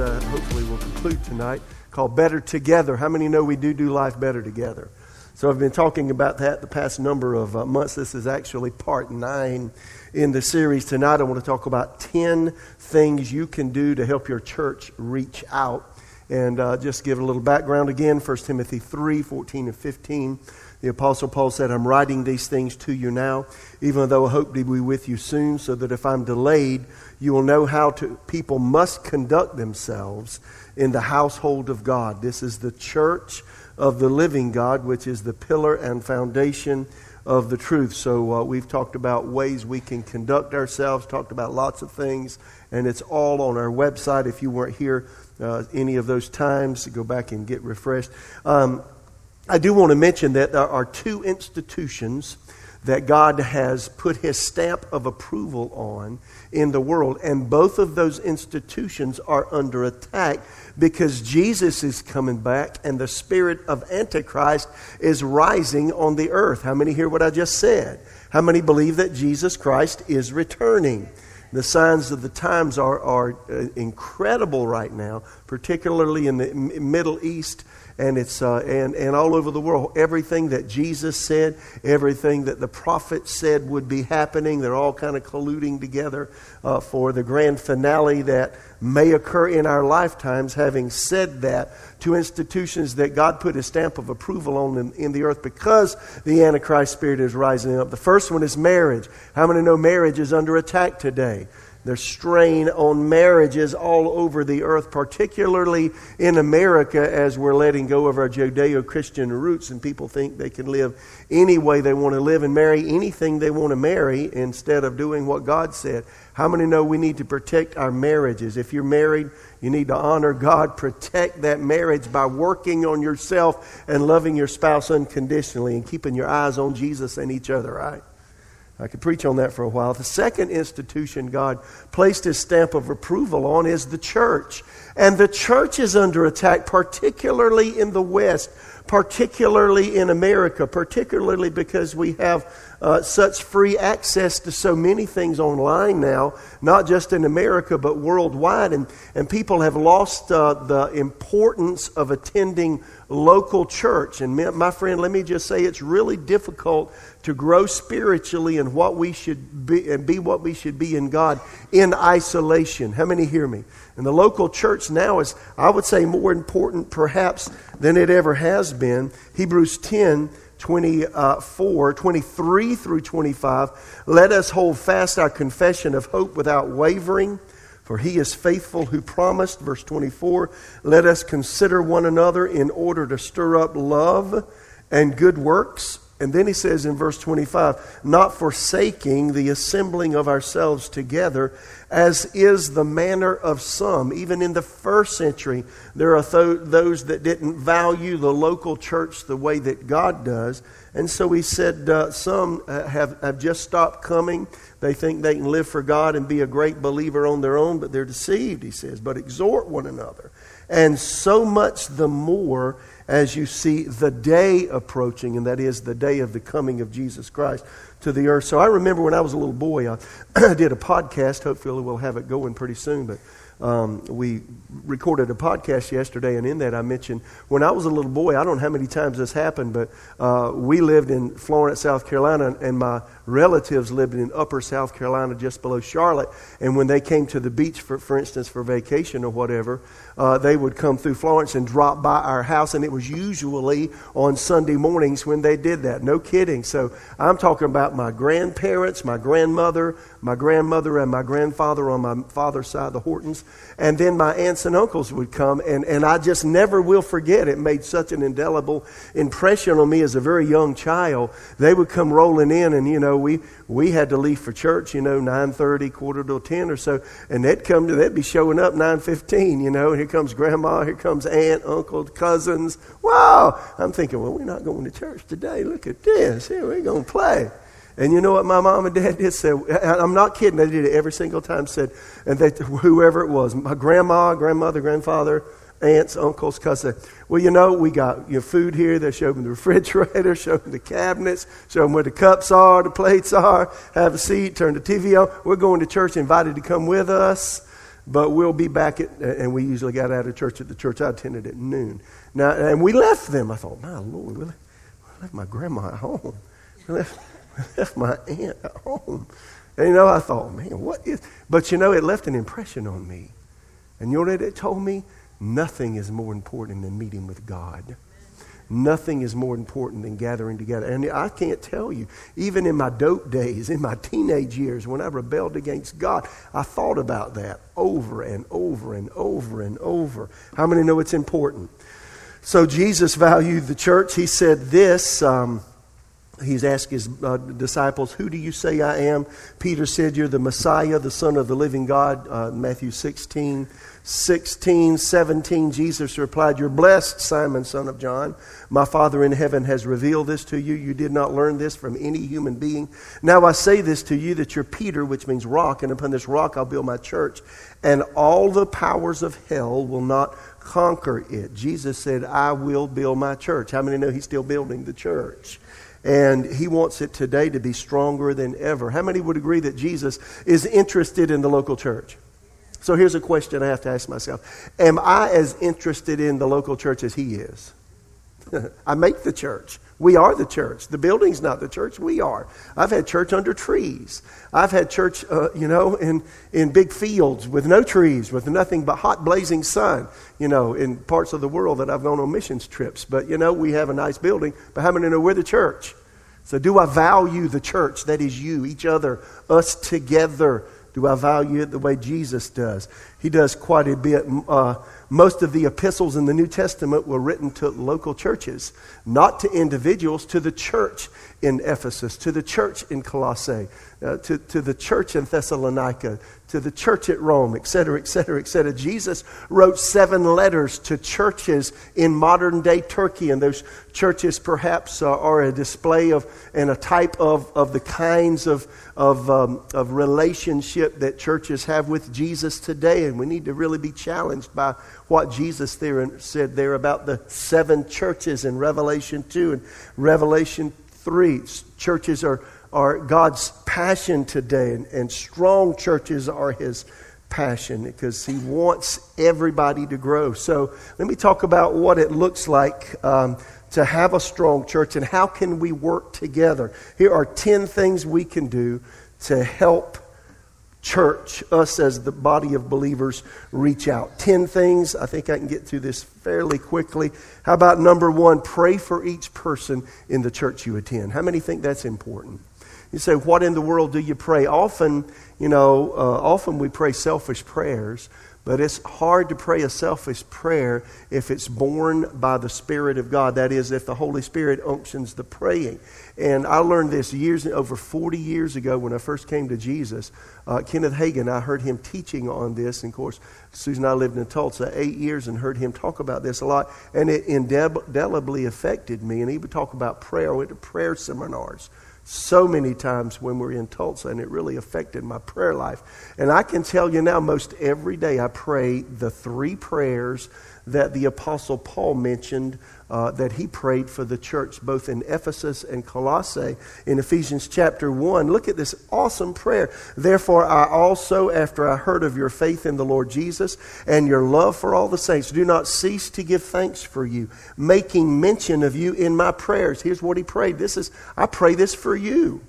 series uh, hopefully will conclude tonight called Better Together. How many know we do do life better together? So I've been talking about that the past number of uh, months. This is actually part nine in the series. Tonight I want to talk about 10 things you can do to help your church reach out. And uh, just give a little background again 1 Timothy 3 14 and 15. The Apostle Paul said, I'm writing these things to you now, even though I hope to be with you soon, so that if I'm delayed, you will know how to, people must conduct themselves in the household of God. This is the church of the living God, which is the pillar and foundation of the truth. So uh, we've talked about ways we can conduct ourselves, talked about lots of things, and it's all on our website. If you weren't here uh, any of those times, go back and get refreshed. Um, I do want to mention that there are two institutions that God has put his stamp of approval on in the world. And both of those institutions are under attack because Jesus is coming back and the spirit of Antichrist is rising on the earth. How many hear what I just said? How many believe that Jesus Christ is returning? The signs of the times are, are uh, incredible right now, particularly in the Middle East and it's uh, and and all over the world. Everything that Jesus said, everything that the prophets said would be happening, they're all kind of colluding together uh, for the grand finale that may occur in our lifetimes. Having said that, to institutions that God put a stamp of approval on in, in the earth because the Antichrist spirit is rising up. The first one is marriage. How many know marriage is under attack today? There's strain on marriages all over the earth, particularly in America, as we're letting go of our Judeo Christian roots, and people think they can live any way they want to live and marry anything they want to marry instead of doing what God said. How many know we need to protect our marriages? If you're married, you need to honor God, protect that marriage by working on yourself and loving your spouse unconditionally and keeping your eyes on Jesus and each other, right? I could preach on that for a while. The second institution God placed his stamp of approval on is the church. And the church is under attack, particularly in the West, particularly in America, particularly because we have uh, such free access to so many things online now, not just in America, but worldwide. And, and people have lost uh, the importance of attending local church. And my friend, let me just say it's really difficult to grow spiritually and what we should be and be what we should be in God in isolation. How many hear me? And the local church now is, I would say, more important perhaps than it ever has been. Hebrews 10 24, 23 through 25. Let us hold fast our confession of hope without wavering, for he is faithful who promised. Verse 24. Let us consider one another in order to stir up love and good works and then he says in verse 25, not forsaking the assembling of ourselves together, as is the manner of some. Even in the first century, there are th- those that didn't value the local church the way that God does. And so he said, uh, some uh, have, have just stopped coming. They think they can live for God and be a great believer on their own, but they're deceived, he says. But exhort one another. And so much the more as you see the day approaching, and that is the day of the coming of Jesus Christ to the earth. So I remember when I was a little boy, I did a podcast. Hopefully, we'll have it going pretty soon. But um, we recorded a podcast yesterday, and in that I mentioned when I was a little boy, I don't know how many times this happened, but uh, we lived in Florence, South Carolina, and my relatives lived in upper South Carolina just below Charlotte. And when they came to the beach, for, for instance, for vacation or whatever, uh, they would come through Florence and drop by our house. And it was usually on Sunday mornings when they did that. No kidding. So I'm talking about my grandparents, my grandmother, my grandmother, and my grandfather on my father's side, the Hortons. And then my aunts and uncles would come. And, and I just never will forget. It made such an indelible impression on me as a very young child. They would come rolling in, and, you know, we, we had to leave for church, you know, 9.30, quarter to 10 or so, and they'd come to, they'd be showing up 9.15, you know, And here comes grandma, here comes aunt, uncle, cousins. Wow! I'm thinking, well, we're not going to church today. Look at this. Here, we're going to play. And you know what my mom and dad did? Said, I'm not kidding. They did it every single time. Said, and they, whoever it was, my grandma, grandmother, grandfather, aunts, uncles, cousins. Well, you know, we got your food here. They show them the refrigerator, show them the cabinets, show them where the cups are, the plates are. Have a seat, turn the TV on. We're going to church, invited to come with us. but we'll be back at, and we usually got out of church at the church I attended at noon. Now, and we left them. I thought, my Lord, we left my grandma at home. We left, we left my aunt at home. And you know, I thought, man, what is, but you know, it left an impression on me. And you know what it told me? Nothing is more important than meeting with God. Nothing is more important than gathering together. And I can't tell you, even in my dope days, in my teenage years, when I rebelled against God, I thought about that over and over and over and over. How many know it's important? So Jesus valued the church. He said this. Um, he's asked his uh, disciples, Who do you say I am? Peter said, You're the Messiah, the Son of the living God. Uh, Matthew 16. 16, 17, Jesus replied, You're blessed, Simon, son of John. My Father in heaven has revealed this to you. You did not learn this from any human being. Now I say this to you that you're Peter, which means rock, and upon this rock I'll build my church, and all the powers of hell will not conquer it. Jesus said, I will build my church. How many know he's still building the church? And he wants it today to be stronger than ever. How many would agree that Jesus is interested in the local church? So here's a question I have to ask myself Am I as interested in the local church as he is? I make the church. We are the church. The building's not the church. We are. I've had church under trees. I've had church, uh, you know, in, in big fields with no trees, with nothing but hot blazing sun, you know, in parts of the world that I've gone on missions trips. But, you know, we have a nice building, but how many know we're the church? So do I value the church? That is you, each other, us together do I value it the way Jesus does? He does quite a bit. Uh, most of the epistles in the New Testament were written to local churches, not to individuals, to the church in Ephesus, to the church in Colossae, uh, to, to the church in Thessalonica, to the church at Rome, etc., etc., etc. Jesus wrote seven letters to churches in modern day Turkey, and those churches perhaps uh, are a display of and a type of, of the kinds of, of, um, of relationship that churches have with Jesus today. And we need to really be challenged by what Jesus there said there about the seven churches in Revelation 2 and Revelation 3. Churches are are God's passion today, and, and strong churches are His passion because He wants everybody to grow. So let me talk about what it looks like. Um, to have a strong church and how can we work together here are 10 things we can do to help church, us as the body of believers, reach out. Ten things. I think I can get through this fairly quickly. How about number one? Pray for each person in the church you attend. How many think that's important? You say, What in the world do you pray? Often, you know, uh, often we pray selfish prayers, but it's hard to pray a selfish prayer if it's born by the Spirit of God. That is, if the Holy Spirit unctions the praying. And I learned this years, over 40 years ago when I first came to Jesus. Uh, Kenneth Hagin, I heard him teaching on this. And of course, Susan and I lived in Tulsa eight years and heard him talk about this a lot. And it indelibly affected me. And he would talk about prayer. I went to prayer seminars so many times when we're in Tulsa, and it really affected my prayer life. And I can tell you now, most every day I pray the three prayers that the Apostle Paul mentioned uh, that he prayed for the church both in Ephesus and Colossae in Ephesians chapter 1. Look at this awesome prayer. Therefore, I also, after I heard of your faith in the Lord Jesus and your love for all the saints, do not cease to give thanks for you, making mention of you in my prayers. Here's what he prayed. This is, I pray this for you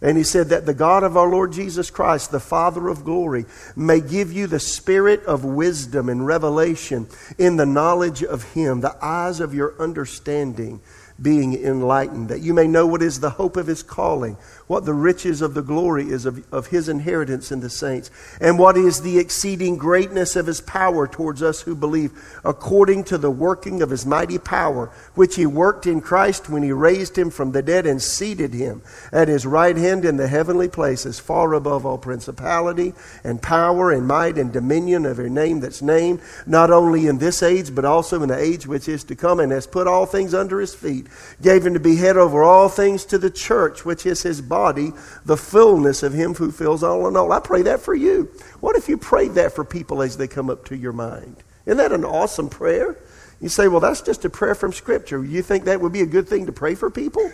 and he said that the God of our Lord Jesus Christ, the Father of glory, may give you the spirit of wisdom and revelation in the knowledge of him, the eyes of your understanding being enlightened, that you may know what is the hope of his calling, what the riches of the glory is of, of his inheritance in the saints, and what is the exceeding greatness of his power towards us who believe, according to the working of his mighty power, which he worked in Christ when he raised him from the dead and seated him at his right hand in the heavenly places, far above all principality and power and might and dominion of your name that's named, not only in this age, but also in the age which is to come, and has put all things under his feet, gave him to be head over all things to the church, which is his body body the fullness of Him who fills all in all. I pray that for you. What if you prayed that for people as they come up to your mind? Isn't that an awesome prayer? You say, well, that's just a prayer from Scripture. You think that would be a good thing to pray for people?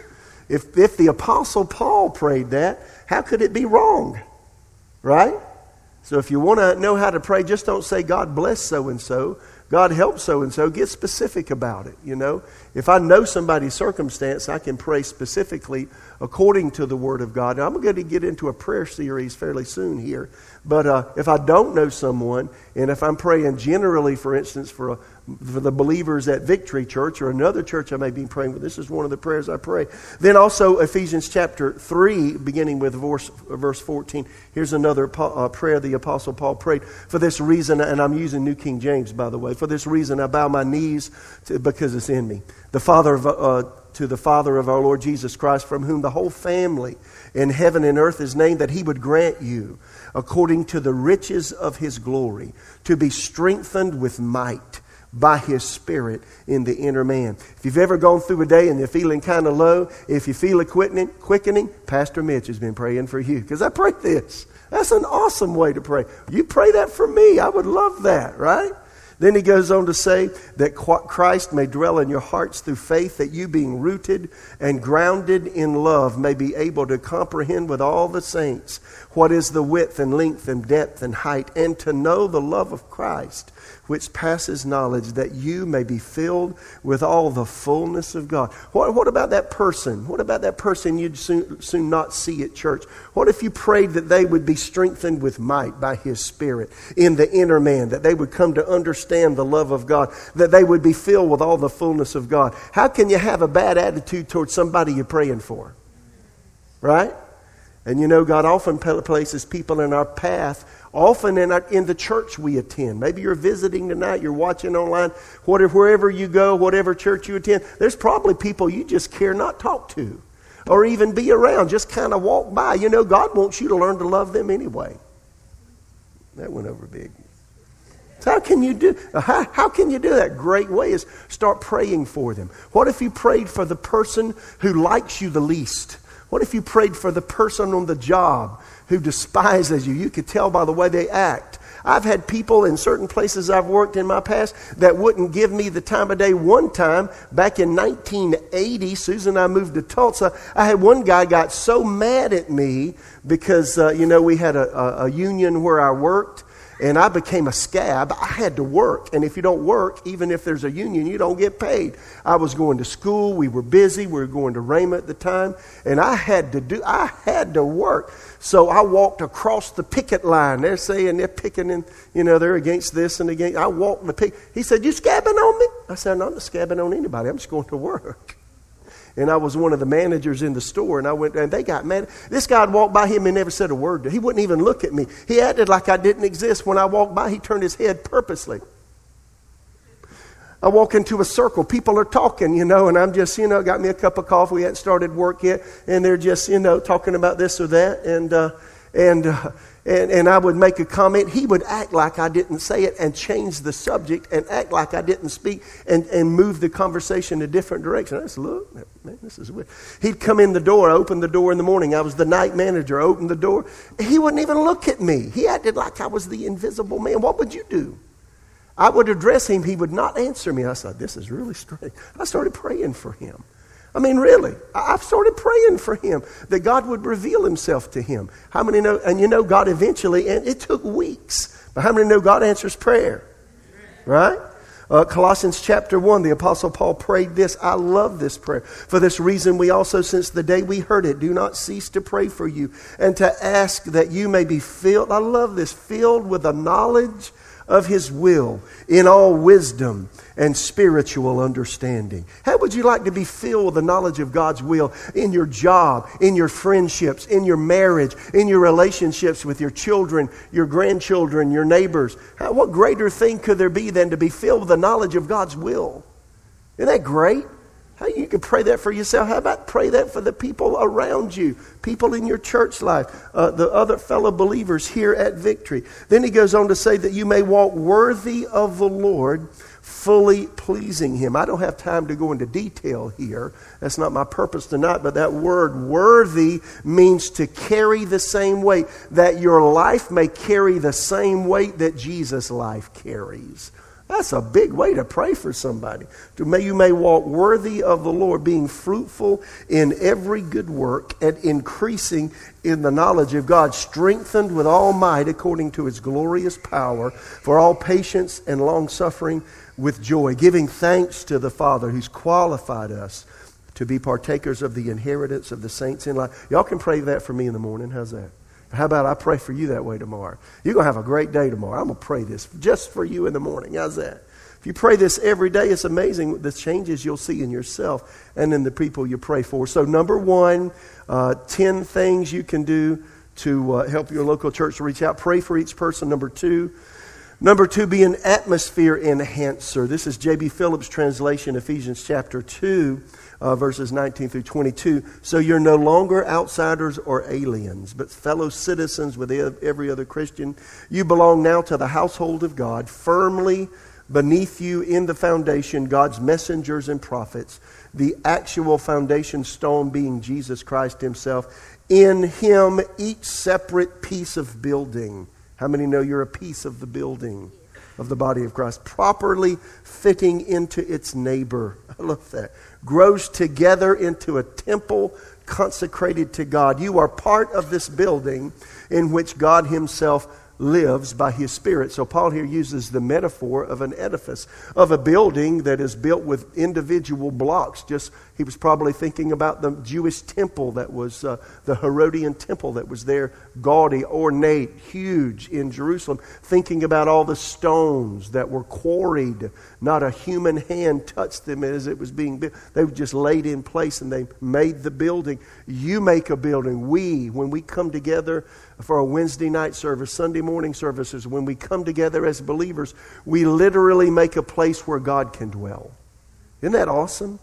If, if the Apostle Paul prayed that, how could it be wrong? Right? So if you want to know how to pray, just don't say, God bless so and so. God help so and so. Get specific about it, you know. If I know somebody's circumstance, I can pray specifically according to the Word of God. Now, I'm going to get into a prayer series fairly soon here. But uh, if I don't know someone, and if I'm praying generally, for instance, for a for the believers at Victory Church or another church I may be praying with. This is one of the prayers I pray. Then also Ephesians chapter 3, beginning with verse, verse 14. Here's another uh, prayer the Apostle Paul prayed. For this reason, and I'm using New King James, by the way, for this reason I bow my knees to, because it's in me. The Father of, uh, to the Father of our Lord Jesus Christ, from whom the whole family in heaven and earth is named, that he would grant you, according to the riches of his glory, to be strengthened with might by His Spirit in the inner man. If you've ever gone through a day and you're feeling kind of low, if you feel a quickening, quickening, Pastor Mitch has been praying for you because I pray this. That's an awesome way to pray. You pray that for me. I would love that, right? Then he goes on to say that Christ may dwell in your hearts through faith, that you, being rooted and grounded in love, may be able to comprehend with all the saints what is the width and length and depth and height, and to know the love of Christ which passes knowledge, that you may be filled with all the fullness of God. What, what about that person? What about that person you'd soon, soon not see at church? What if you prayed that they would be strengthened with might by His Spirit in the inner man, that they would come to understand the love of God, that they would be filled with all the fullness of God? How can you have a bad attitude towards somebody you're praying for? Right? And you know, God often places people in our path Often in, our, in the church we attend. Maybe you're visiting tonight, you're watching online, whatever, wherever you go, whatever church you attend, there's probably people you just care not talk to or even be around. Just kind of walk by. You know, God wants you to learn to love them anyway. That went over big. How can you do how, how, can you do that? Great way is start praying for them. What if you prayed for the person who likes you the least? What if you prayed for the person on the job who despises you. You could tell by the way they act. I've had people in certain places I've worked in my past that wouldn't give me the time of day. One time, back in 1980, Susan and I moved to Tulsa. I had one guy got so mad at me because, uh, you know, we had a, a, a union where I worked and I became a scab. I had to work. And if you don't work, even if there's a union, you don't get paid. I was going to school. We were busy. We were going to Rhema at the time. And I had to do, I had to work. So I walked across the picket line. They're saying they're picking and, you know, they're against this and against. I walked the picket. He said, you scabbing on me? I said, I'm not scabbing on anybody. I'm just going to work and I was one of the managers in the store, and I went and they got mad. This guy walked by him and never said a word. To him. He wouldn't even look at me. He acted like I didn't exist. When I walked by, he turned his head purposely. I walk into a circle, people are talking, you know, and I'm just, you know, got me a cup of coffee. We hadn't started work yet, and they're just, you know, talking about this or that, and uh, and. Uh, and, and I would make a comment, he would act like I didn't say it and change the subject and act like I didn't speak and, and move the conversation in a different direction. I said, look, man, this is weird. He'd come in the door, open the door in the morning. I was the night manager, open the door. He wouldn't even look at me. He acted like I was the invisible man. What would you do? I would address him. He would not answer me. I said, this is really strange. I started praying for him. I mean, really, I've started praying for him that God would reveal himself to him. How many know? And you know, God eventually, and it took weeks, but how many know God answers prayer? Right? Uh, Colossians chapter 1, the Apostle Paul prayed this. I love this prayer. For this reason, we also, since the day we heard it, do not cease to pray for you and to ask that you may be filled. I love this, filled with the knowledge of his will in all wisdom and spiritual understanding. How would you like to be filled with the knowledge of God's will in your job, in your friendships, in your marriage, in your relationships with your children, your grandchildren, your neighbors? How, what greater thing could there be than to be filled with the knowledge of God's will? Isn't that great? How you can pray that for yourself. How about pray that for the people around you, people in your church life, uh, the other fellow believers here at Victory? Then he goes on to say that you may walk worthy of the Lord, fully pleasing him. I don't have time to go into detail here. That's not my purpose tonight, but that word worthy means to carry the same weight, that your life may carry the same weight that Jesus' life carries. That's a big way to pray for somebody. To may you may walk worthy of the Lord, being fruitful in every good work and increasing in the knowledge of God, strengthened with all might according to his glorious power, for all patience and long suffering with joy, giving thanks to the Father who's qualified us to be partakers of the inheritance of the saints in life. Y'all can pray that for me in the morning. How's that? How about I pray for you that way tomorrow? You're going to have a great day tomorrow. I'm going to pray this just for you in the morning. How's that? If you pray this every day, it's amazing the changes you'll see in yourself and in the people you pray for. So, number one, uh, 10 things you can do to uh, help your local church to reach out. Pray for each person. Number two, Number two, be an atmosphere enhancer. This is J.B. Phillips' translation, Ephesians chapter 2 uh, verses 19 through 22. So you're no longer outsiders or aliens, but fellow citizens with every other Christian. You belong now to the household of God, firmly beneath you in the foundation, God's messengers and prophets, the actual foundation stone being Jesus Christ Himself. In Him, each separate piece of building. How many know you're a piece of the building? Of the body of Christ, properly fitting into its neighbor. I love that grows together into a temple consecrated to God. You are part of this building in which God Himself lives by his Spirit. So Paul here uses the metaphor of an edifice, of a building that is built with individual blocks. Just he was probably thinking about the Jewish temple that was uh, the Herodian temple that was there, gaudy, ornate, huge in Jerusalem. Thinking about all the stones that were quarried. Not a human hand touched them as it was being built. They were just laid in place and they made the building. You make a building. We, when we come together for a Wednesday night service, Sunday morning services, when we come together as believers, we literally make a place where God can dwell. Isn't that awesome?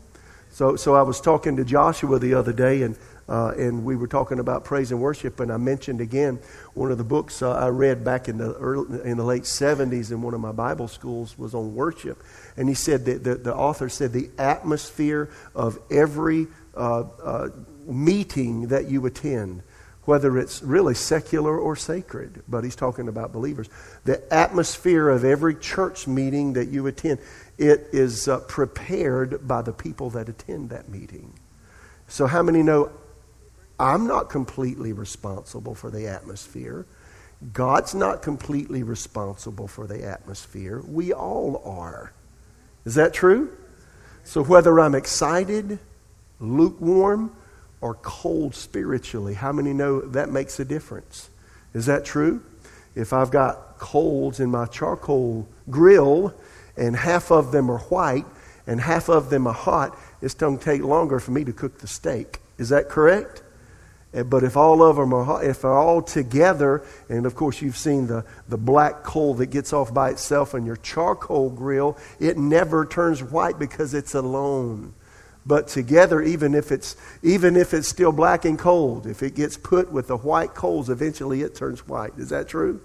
So, so I was talking to Joshua the other day, and, uh, and we were talking about praise and worship, and I mentioned again one of the books uh, I read back in the, early, in the late 70s in one of my Bible schools was on worship. And he said that the, the author said the atmosphere of every uh, uh meeting that you attend whether it's really secular or sacred, but he's talking about believers. The atmosphere of every church meeting that you attend, it is uh, prepared by the people that attend that meeting. So, how many know I'm not completely responsible for the atmosphere? God's not completely responsible for the atmosphere. We all are. Is that true? So, whether I'm excited, lukewarm, or cold spiritually. How many know that makes a difference? Is that true? If I've got coals in my charcoal grill and half of them are white and half of them are hot, it's going to take longer for me to cook the steak. Is that correct? Eh, but if all of them are hot, if they're all together, and of course you've seen the, the black coal that gets off by itself in your charcoal grill, it never turns white because it's alone but together even if it's even if it's still black and cold if it gets put with the white coals eventually it turns white. Is that true?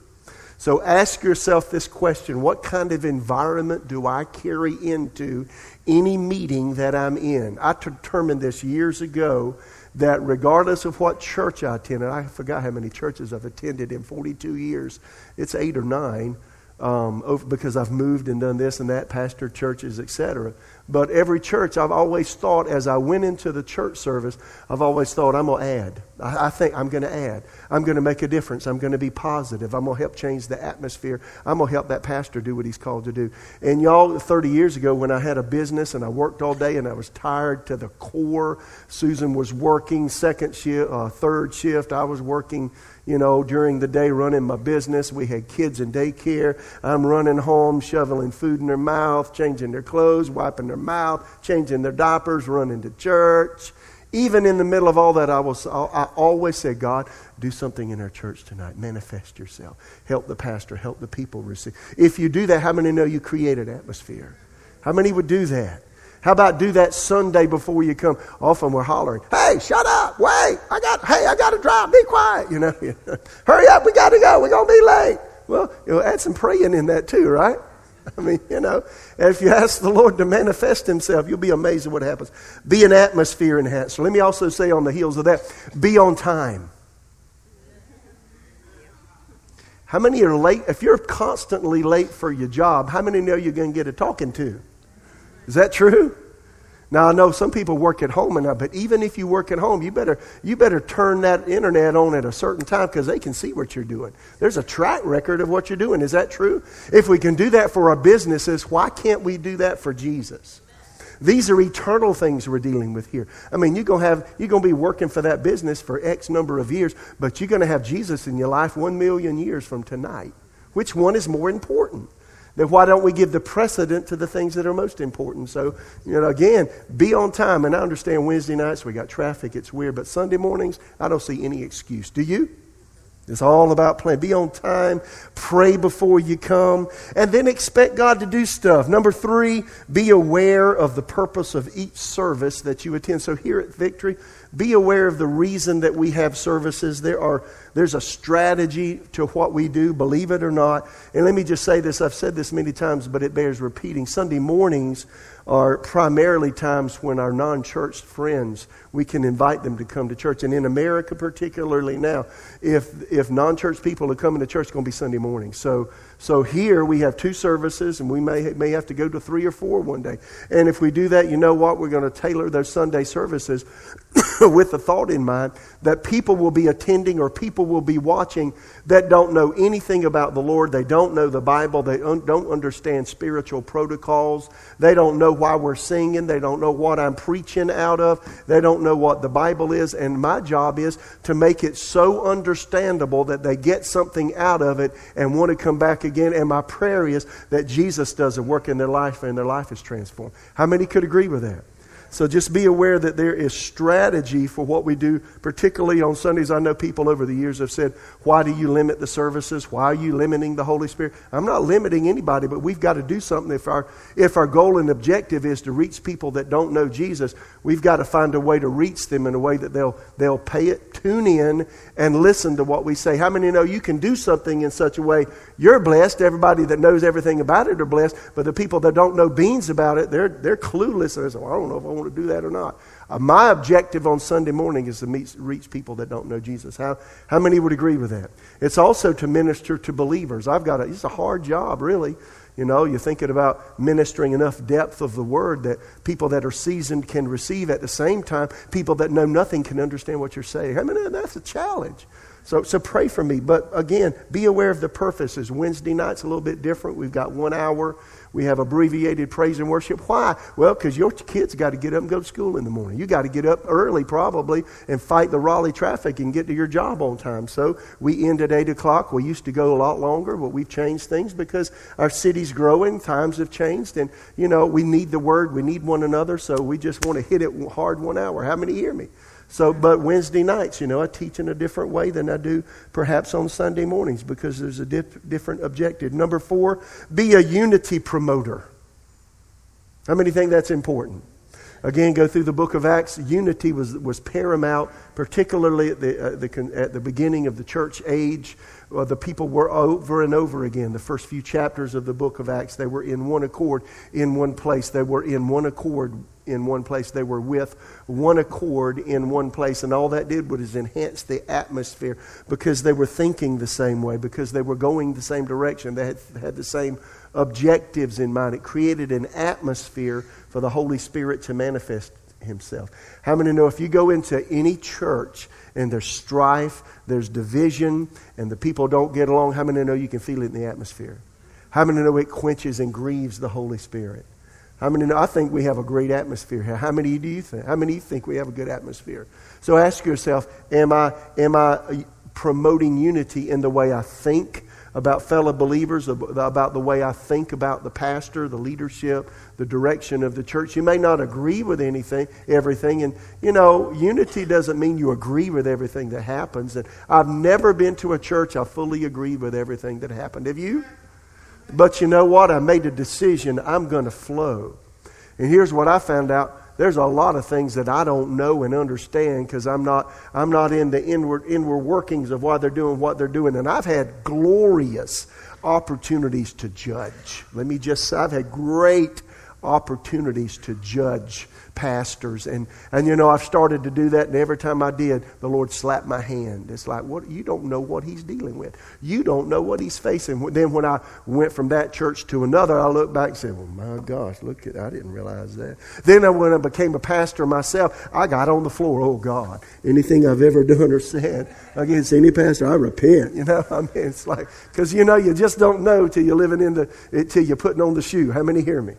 So ask yourself this question. What kind of environment do i carry into any meeting that i'm in? I determined this years ago that regardless of what church i attended i forgot how many churches i've attended in 42 years it's eight or nine um, over, because I've moved and done this and that, pastor churches, etc. But every church, I've always thought, as I went into the church service, I've always thought, I'm going to add. I, I think I'm going to add. I'm going to make a difference. I'm going to be positive. I'm going to help change the atmosphere. I'm going to help that pastor do what he's called to do. And y'all, 30 years ago, when I had a business and I worked all day and I was tired to the core, Susan was working second shift, uh, third shift. I was working you know, during the day running my business. We had kids in daycare. I'm running home, shoveling food in their mouth, changing their clothes, wiping their mouth, changing their diapers, running to church. Even in the middle of all that, I, was, I always said, God, do something in our church tonight. Manifest yourself. Help the pastor, help the people receive. If you do that, how many know you create an atmosphere? How many would do that? How about do that Sunday before you come? Often we're hollering, hey, shut up, wait, I got, hey, I got to drive, be quiet, you know. Hurry up, we got to go, we're going to be late. Well, you'll add some praying in that too, right? I mean, you know, if you ask the Lord to manifest Himself, you'll be amazed at what happens. Be an atmosphere enhancer. Let me also say on the heels of that, be on time. How many are late? If you're constantly late for your job, how many know you're going to get a talking to? Is that true? Now I know some people work at home and but even if you work at home, you better you better turn that internet on at a certain time because they can see what you're doing. There's a track record of what you're doing. Is that true? If we can do that for our businesses, why can't we do that for Jesus? These are eternal things we're dealing with here. I mean, you're gonna have you're gonna be working for that business for X number of years, but you're gonna have Jesus in your life one million years from tonight. Which one is more important? Then why don't we give the precedent to the things that are most important? So, you know, again, be on time. And I understand Wednesday nights we got traffic, it's weird, but Sunday mornings, I don't see any excuse. Do you? It's all about plan. Be on time, pray before you come, and then expect God to do stuff. Number three, be aware of the purpose of each service that you attend. So here at Victory, be aware of the reason that we have services. There are, there's a strategy to what we do, believe it or not. And let me just say this I've said this many times, but it bears repeating. Sunday mornings are primarily times when our non church friends, we can invite them to come to church. And in America, particularly now, if, if non church people are coming to church, it's going to be Sunday morning. So, so here we have two services, and we may, may have to go to three or four one day. And if we do that, you know what? We're going to tailor those Sunday services with the thought in mind that people will be attending or people will be watching that don't know anything about the Lord. They don't know the Bible. They un- don't understand spiritual protocols. They don't know why we're singing. They don't know what I'm preaching out of. They don't know what the Bible is. And my job is to make it so understandable that they get something out of it and want to come back again. And my prayer is that Jesus does a work in their life and their life is transformed. How many could agree with that? So just be aware that there is strategy for what we do, particularly on Sundays. I know people over the years have said, Why do you limit the services? Why are you limiting the Holy Spirit? I'm not limiting anybody, but we've got to do something. If our, if our goal and objective is to reach people that don't know Jesus, we've got to find a way to reach them in a way that they'll, they'll pay it, tune in, and listen to what we say. How many know you can do something in such a way you're blessed? Everybody that knows everything about it are blessed, but the people that don't know beans about it, they're, they're clueless. They say, well, I don't know if I want to do that or not. Uh, my objective on Sunday morning is to meet, reach people that don't know Jesus. How, how many would agree with that? It's also to minister to believers. I've got a, it's a hard job, really. You know, you're thinking about ministering enough depth of the word that people that are seasoned can receive at the same time, people that know nothing can understand what you're saying. I mean, that's a challenge. So, so pray for me. But again, be aware of the purposes. Wednesday night's a little bit different. We've got one hour we have abbreviated praise and worship. Why? Well, because your kids got to get up and go to school in the morning. You got to get up early, probably, and fight the Raleigh traffic and get to your job on time. So we end at 8 o'clock. We used to go a lot longer, but we've changed things because our city's growing. Times have changed. And, you know, we need the word. We need one another. So we just want to hit it hard one hour. How many hear me? So, but Wednesday nights, you know, I teach in a different way than I do perhaps on Sunday mornings because there's a dif- different objective. Number four, be a unity promoter. How many think that's important? Again, go through the book of Acts. Unity was, was paramount, particularly at the, uh, the, at the beginning of the church age. The people were over and over again. The first few chapters of the book of Acts, they were in one accord, in one place. They were in one accord in one place. They were with one accord in one place. And all that did was enhance the atmosphere because they were thinking the same way, because they were going the same direction. They had, had the same objectives in mind. It created an atmosphere for the Holy Spirit to manifest Himself. How many know if you go into any church and there's strife, there's division, and the people don't get along, how many know you can feel it in the atmosphere? How many know it quenches and grieves the Holy Spirit? Many know? I think we have a great atmosphere here. How many do you think? How many think we have a good atmosphere? So ask yourself, am I, am I promoting unity in the way I think about fellow believers, about the way I think about the pastor, the leadership, the direction of the church? You may not agree with anything, everything. And, you know, unity doesn't mean you agree with everything that happens. And I've never been to a church I fully agree with everything that happened. Have you? But you know what? I made a decision. I'm going to flow. And here's what I found out. There's a lot of things that I don't know and understand because I'm not, I'm not in the inward, inward workings of why they're doing what they're doing. And I've had glorious opportunities to judge. Let me just say, I've had great opportunities to judge pastors. And, and you know, I've started to do that, and every time I did, the Lord slapped my hand. It's like, what? You don't know what he's dealing with. You don't know what he's facing. Then when I went from that church to another, I looked back and said, well, my gosh, look at, I didn't realize that. Then when I became a pastor myself, I got on the floor, oh God, anything I've ever done or said against any pastor, I repent. You know, I mean, it's like, because you know, you just don't know till you're living in the, till you're putting on the shoe. How many hear me?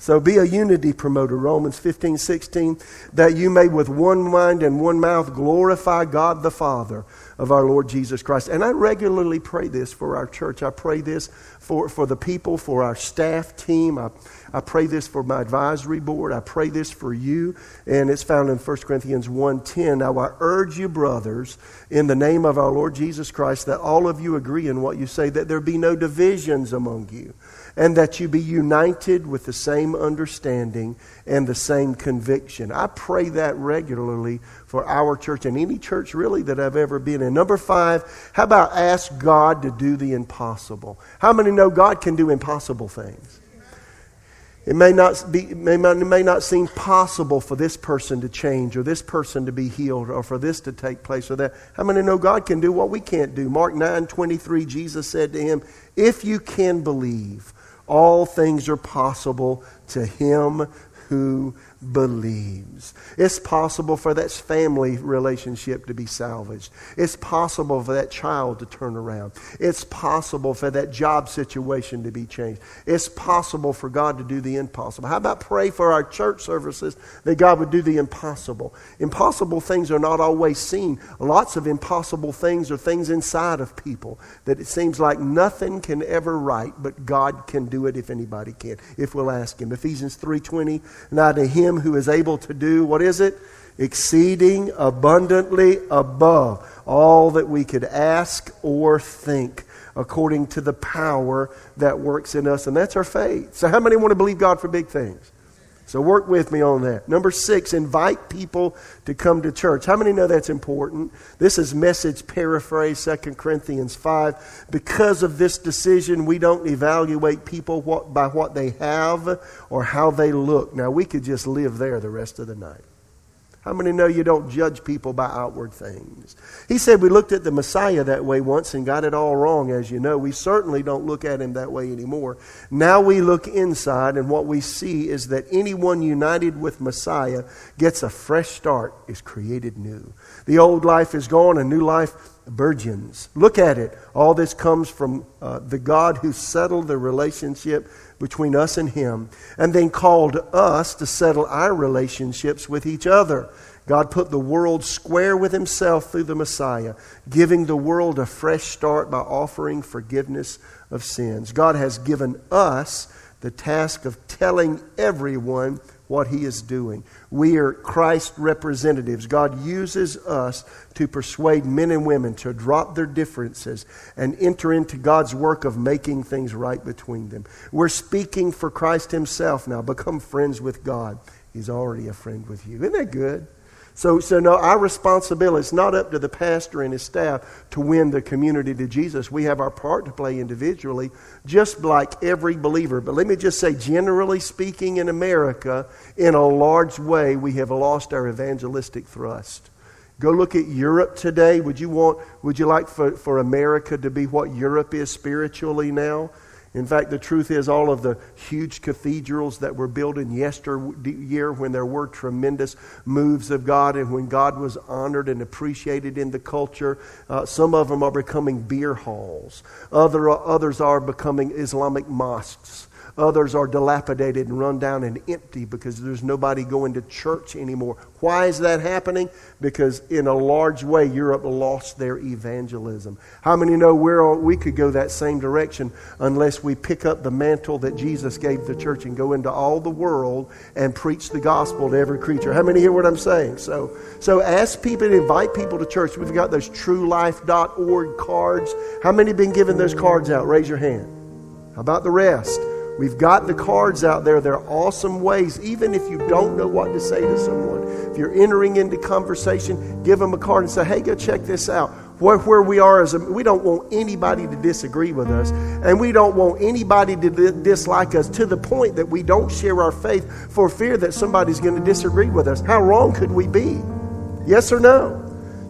So be a unity promoter, Romans 15, 16, that you may with one mind and one mouth glorify God the Father of our Lord Jesus Christ. And I regularly pray this for our church. I pray this for, for the people, for our staff team. I, I pray this for my advisory board. I pray this for you. And it's found in 1 Corinthians 1.10. Now I urge you, brothers, in the name of our Lord Jesus Christ, that all of you agree in what you say, that there be no divisions among you and that you be united with the same understanding and the same conviction. I pray that regularly for our church and any church really that I've ever been in. Number five, how about ask God to do the impossible? How many know God can do impossible things? It may not, be, may, it may not seem possible for this person to change or this person to be healed or for this to take place or that. How many know God can do what we can't do? Mark 9 23, Jesus said to him, If you can believe, all things are possible to him who believes. It's possible for that family relationship to be salvaged. It's possible for that child to turn around. It's possible for that job situation to be changed. It's possible for God to do the impossible. How about pray for our church services that God would do the impossible? Impossible things are not always seen. Lots of impossible things are things inside of people that it seems like nothing can ever right, but God can do it if anybody can, if we'll ask Him. Ephesians 3.20, Now to Him him who is able to do, what is it? Exceeding abundantly above all that we could ask or think according to the power that works in us. And that's our faith. So, how many want to believe God for big things? So, work with me on that. Number six, invite people to come to church. How many know that's important? This is message paraphrase 2 Corinthians 5. Because of this decision, we don't evaluate people what, by what they have or how they look. Now, we could just live there the rest of the night. How many know you don't judge people by outward things? He said we looked at the Messiah that way once and got it all wrong, as you know. We certainly don't look at him that way anymore. Now we look inside, and what we see is that anyone united with Messiah gets a fresh start, is created new. The old life is gone, a new life burgeons. Look at it. All this comes from uh, the God who settled the relationship between us and Him, and then called us to settle our relationships with each other. God put the world square with Himself through the Messiah, giving the world a fresh start by offering forgiveness of sins. God has given us the task of telling everyone what he is doing. We are Christ representatives. God uses us to persuade men and women to drop their differences and enter into God's work of making things right between them. We're speaking for Christ himself now. Become friends with God. He's already a friend with you. Isn't that good? So, so no, our responsibility is not up to the pastor and his staff to win the community to Jesus. We have our part to play individually, just like every believer. But let me just say, generally speaking, in America, in a large way, we have lost our evangelistic thrust. Go look at Europe today. Would you want, would you like for, for America to be what Europe is spiritually now? In fact, the truth is, all of the huge cathedrals that were built in yesteryear when there were tremendous moves of God and when God was honored and appreciated in the culture, uh, some of them are becoming beer halls. Other, others are becoming Islamic mosques. Others are dilapidated and run down and empty because there's nobody going to church anymore. Why is that happening? Because in a large way, Europe lost their evangelism. How many know we're, we could go that same direction unless we pick up the mantle that Jesus gave the church and go into all the world and preach the gospel to every creature? How many hear what I'm saying? So, so ask people, invite people to church. We've got those truelife.org cards. How many been given those cards out? Raise your hand. How about the rest? We've got the cards out there. They're awesome ways, even if you don't know what to say to someone. If you're entering into conversation, give them a card and say, hey, go check this out. where, where we are is, we don't want anybody to disagree with us, and we don't want anybody to dislike us to the point that we don't share our faith for fear that somebody's going to disagree with us. How wrong could we be? Yes or no?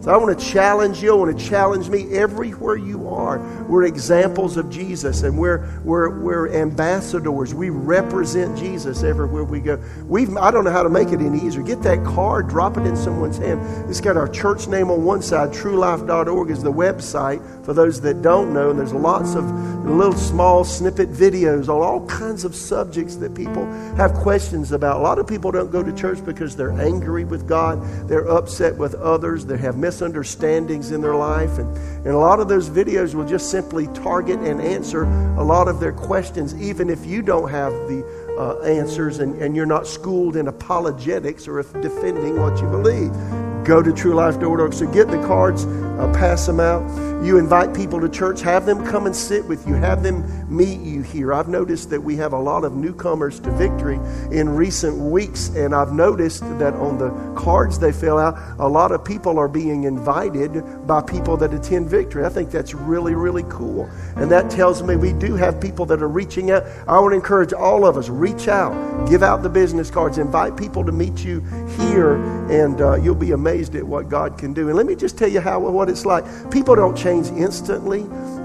I want to challenge you. I want to challenge me everywhere you are. We're examples of Jesus and we're, we're, we're ambassadors. We represent Jesus everywhere we go. We've, I don't know how to make it any easier. Get that card, drop it in someone's hand. It's got our church name on one side. TrueLife.org is the website for those that don't know. And there's lots of little small snippet videos on all kinds of subjects that people have questions about. A lot of people don't go to church because they're angry with God, they're upset with others, they have misunderstandings in their life. And, and a lot of those videos will just simply target and answer a lot of their questions, even if you don't have the uh, answers and, and you're not schooled in apologetics or if defending what you believe. Go to truelife.org. So get the cards, uh, pass them out. You invite people to church, have them come and sit with you, have them meet you here. I've noticed that we have a lot of newcomers to victory in recent weeks, and I've noticed that on the cards they fill out, a lot of people are being invited by people that attend victory. I think that's really, really cool. And that tells me we do have people that are reaching out. I want to encourage all of us reach out, give out the business cards, invite people to meet you here, and uh, you'll be amazed at what God can do. And let me just tell you how what it's like. People don't change change instantly.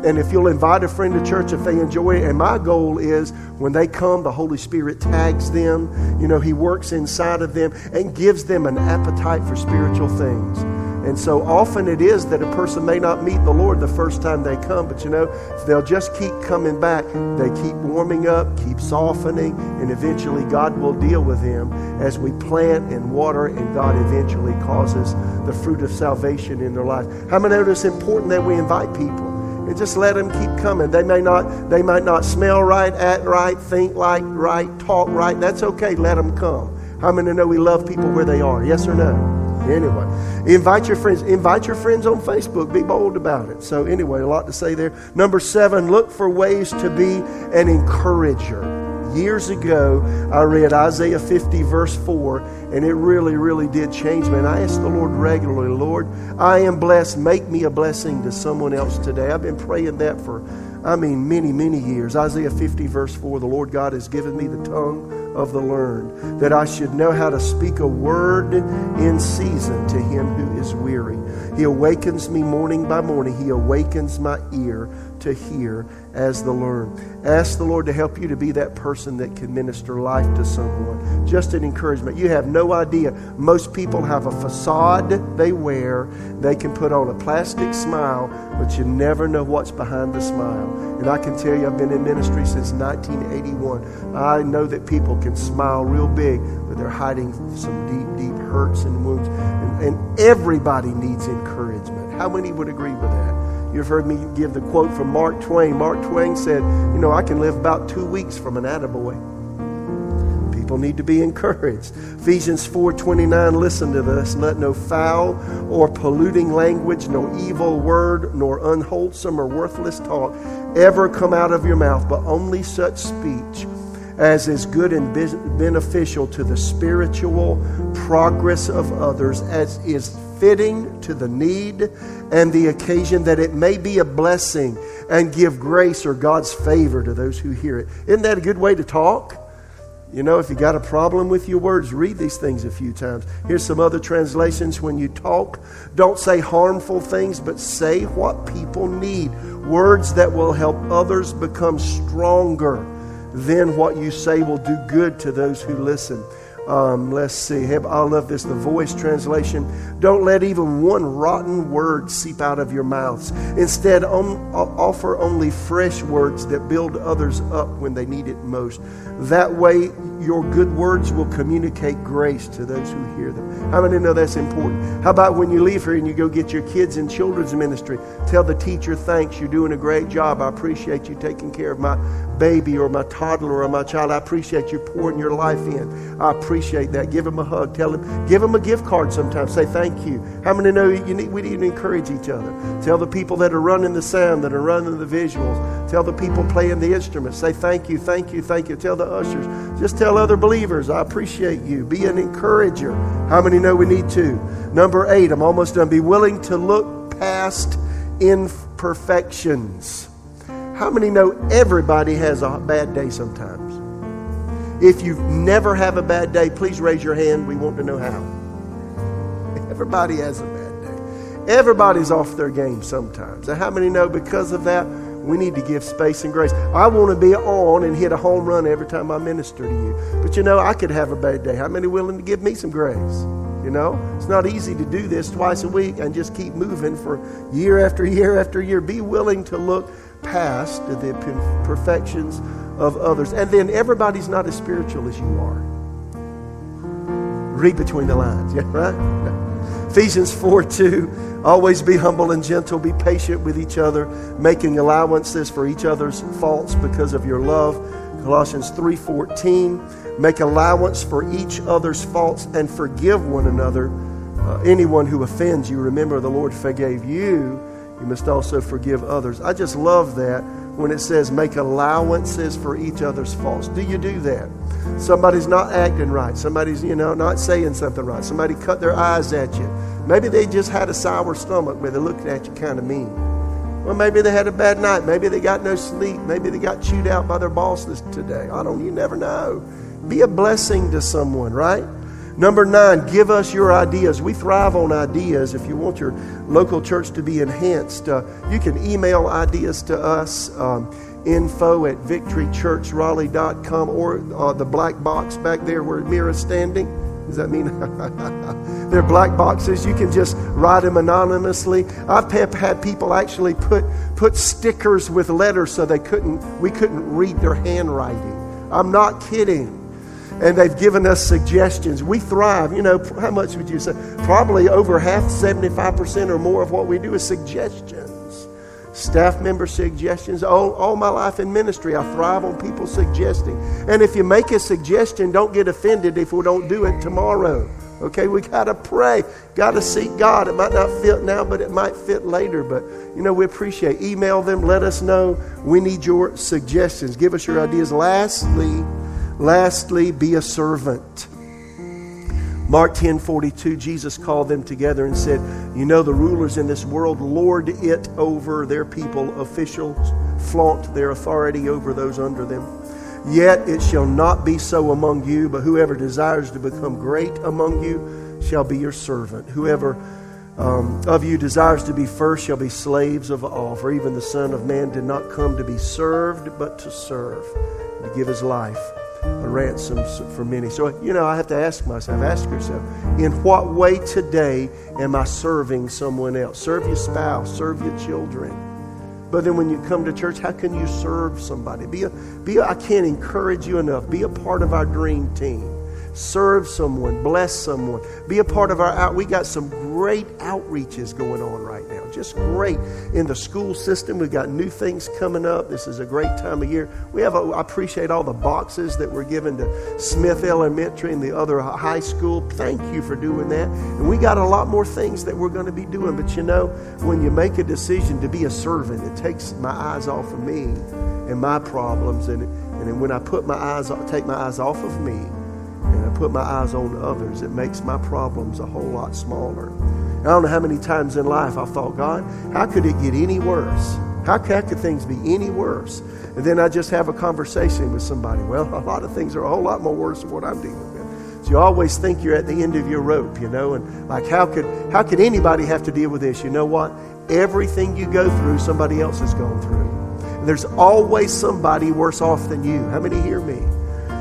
And if you'll invite a friend to church if they enjoy it, and my goal is when they come, the Holy Spirit tags them. You know, He works inside of them and gives them an appetite for spiritual things. And so often it is that a person may not meet the Lord the first time they come, but you know, they'll just keep coming back, they keep warming up, keep softening, and eventually God will deal with them as we plant and water, and God eventually causes the fruit of salvation in their life. How many know it's important that we invite people? And just let them keep coming. They may not, they might not smell right, act right, think like right, talk right. That's okay. Let them come. How many know we love people where they are? Yes or no? Anyway, invite your friends. Invite your friends on Facebook. Be bold about it. So, anyway, a lot to say there. Number seven, look for ways to be an encourager. Years ago, I read Isaiah 50, verse 4, and it really, really did change me. And I asked the Lord regularly, Lord, I am blessed. Make me a blessing to someone else today. I've been praying that for, I mean, many, many years. Isaiah 50, verse 4, the Lord God has given me the tongue of the learned, that I should know how to speak a word in season to him who is weary. He awakens me morning by morning. He awakens my ear to hear as the learned. Ask the Lord to help you to be that person that can minister life to someone. Just an encouragement. You have no idea. Most people have a facade they wear. They can put on a plastic smile, but you never know what's behind the smile. And I can tell you, I've been in ministry since 1981. I know that people can smile real big, but they're hiding some deep, deep hurts and wounds. And, and everybody needs encouragement. How many would agree with that? You've heard me give the quote from Mark Twain. Mark Twain said, You know, I can live about two weeks from an attaboy. People need to be encouraged. Ephesians 4:29, listen to this. Let no foul or polluting language, no evil word, nor unwholesome or worthless talk ever come out of your mouth, but only such speech as is good and beneficial to the spiritual progress of others, as is fitting to the need and the occasion, that it may be a blessing and give grace or God's favor to those who hear it. Isn't that a good way to talk? You know, if you got a problem with your words, read these things a few times. Here's some other translations. When you talk, don't say harmful things, but say what people need. Words that will help others become stronger. Then what you say will do good to those who listen. Um, let's see. I love this. The voice translation. Don't let even one rotten word seep out of your mouths. Instead, offer only fresh words that build others up when they need it most. That way, your good words will communicate grace to those who hear them. How many know that's important? How about when you leave here and you go get your kids in children's ministry? Tell the teacher, thanks, you're doing a great job. I appreciate you taking care of my baby or my toddler or my child. I appreciate you pouring your life in. I appreciate that. Give them a hug. Tell them, give them a gift card sometimes. Say thank you. How many know you need, we need to encourage each other? Tell the people that are running the sound, that are running the visuals. Tell the people playing the instruments. Say thank you, thank you, thank you. Tell the ushers. Just tell other believers, I appreciate you. Be an encourager. How many know we need to? Number eight, I'm almost done. Be willing to look past imperfections. How many know everybody has a bad day sometimes? If you never have a bad day, please raise your hand. We want to know how. Everybody has a bad day. Everybody's off their game sometimes. And how many know because of that, we need to give space and grace. I want to be on and hit a home run every time I minister to you. But you know, I could have a bad day. How many willing to give me some grace? You know, it's not easy to do this twice a week and just keep moving for year after year after year. Be willing to look past the perfections of others. And then everybody's not as spiritual as you are. Read between the lines, yeah, right? Ephesians 4 2. Always be humble and gentle, be patient with each other, making allowances for each other's faults because of your love. Colossians 3:14 Make allowance for each other's faults and forgive one another. Uh, anyone who offends you, remember the Lord forgave you. You must also forgive others. I just love that when it says make allowances for each other's faults. Do you do that? Somebody's not acting right. Somebody's, you know, not saying something right. Somebody cut their eyes at you. Maybe they just had a sour stomach where they looked at you kind of mean. Well, maybe they had a bad night. Maybe they got no sleep. Maybe they got chewed out by their bosses today. I don't, you never know. Be a blessing to someone, right? Number nine, give us your ideas. We thrive on ideas. If you want your local church to be enhanced, uh, you can email ideas to us. Um, info at victorychurchraleigh.com or uh, the black box back there where Mira's standing. Does that mean they're black boxes? You can just write them anonymously. I've had people actually put put stickers with letters so they couldn't we couldn't read their handwriting. I'm not kidding and they've given us suggestions. We thrive. You know, how much would you say? Probably over half, 75% or more of what we do is suggestions. Staff member suggestions. All, all my life in ministry, I thrive on people suggesting. And if you make a suggestion, don't get offended if we don't do it tomorrow. Okay, we got to pray, got to seek God. It might not fit now, but it might fit later. But, you know, we appreciate. Email them, let us know. We need your suggestions. Give us your ideas. Lastly, Lastly, be a servant. Mark 10 42, Jesus called them together and said, You know, the rulers in this world lord it over their people. Officials flaunt their authority over those under them. Yet it shall not be so among you, but whoever desires to become great among you shall be your servant. Whoever um, of you desires to be first shall be slaves of all. For even the Son of Man did not come to be served, but to serve, to give his life a ransom for many. So, you know, I have to ask myself, ask yourself, in what way today am I serving someone else? Serve your spouse, serve your children. But then when you come to church, how can you serve somebody? Be a, be a, I can't encourage you enough. Be a part of our dream team serve someone, bless someone, be a part of our out. We got some great outreaches going on right now, just great in the school system. We've got new things coming up. This is a great time of year. We have. A, I appreciate all the boxes that were given to Smith Elementary and the other high school. Thank you for doing that. And we got a lot more things that we're going to be doing. But you know, when you make a decision to be a servant, it takes my eyes off of me and my problems, and and when I put my eyes, take my eyes off of me and I put my eyes on others, it makes my problems a whole lot smaller. I don't know how many times in life I've thought, God, how could it get any worse? How, how could things be any worse? And then I just have a conversation with somebody. Well, a lot of things are a whole lot more worse than what I'm dealing with. So you always think you're at the end of your rope, you know, and like how could how could anybody have to deal with this? You know what? Everything you go through, somebody else has gone through. And there's always somebody worse off than you. How many hear me?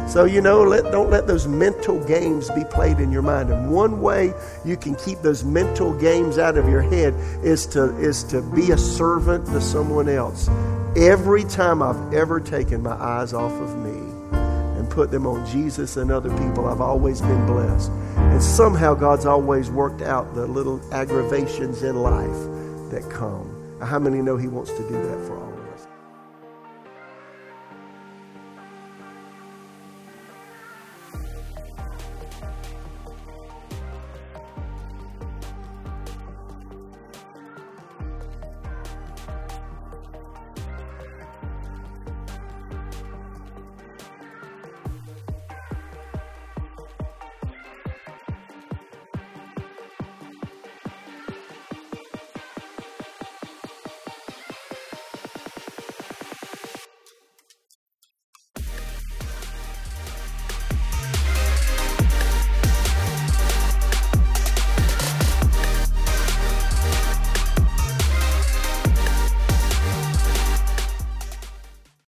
So, you know, let, don't let those mental games be played in your mind. And one way you can keep those mental games out of your head is to, is to be a servant to someone else. Every time I've ever taken my eyes off of me and put them on Jesus and other people, I've always been blessed. And somehow God's always worked out the little aggravations in life that come. How many know He wants to do that for all?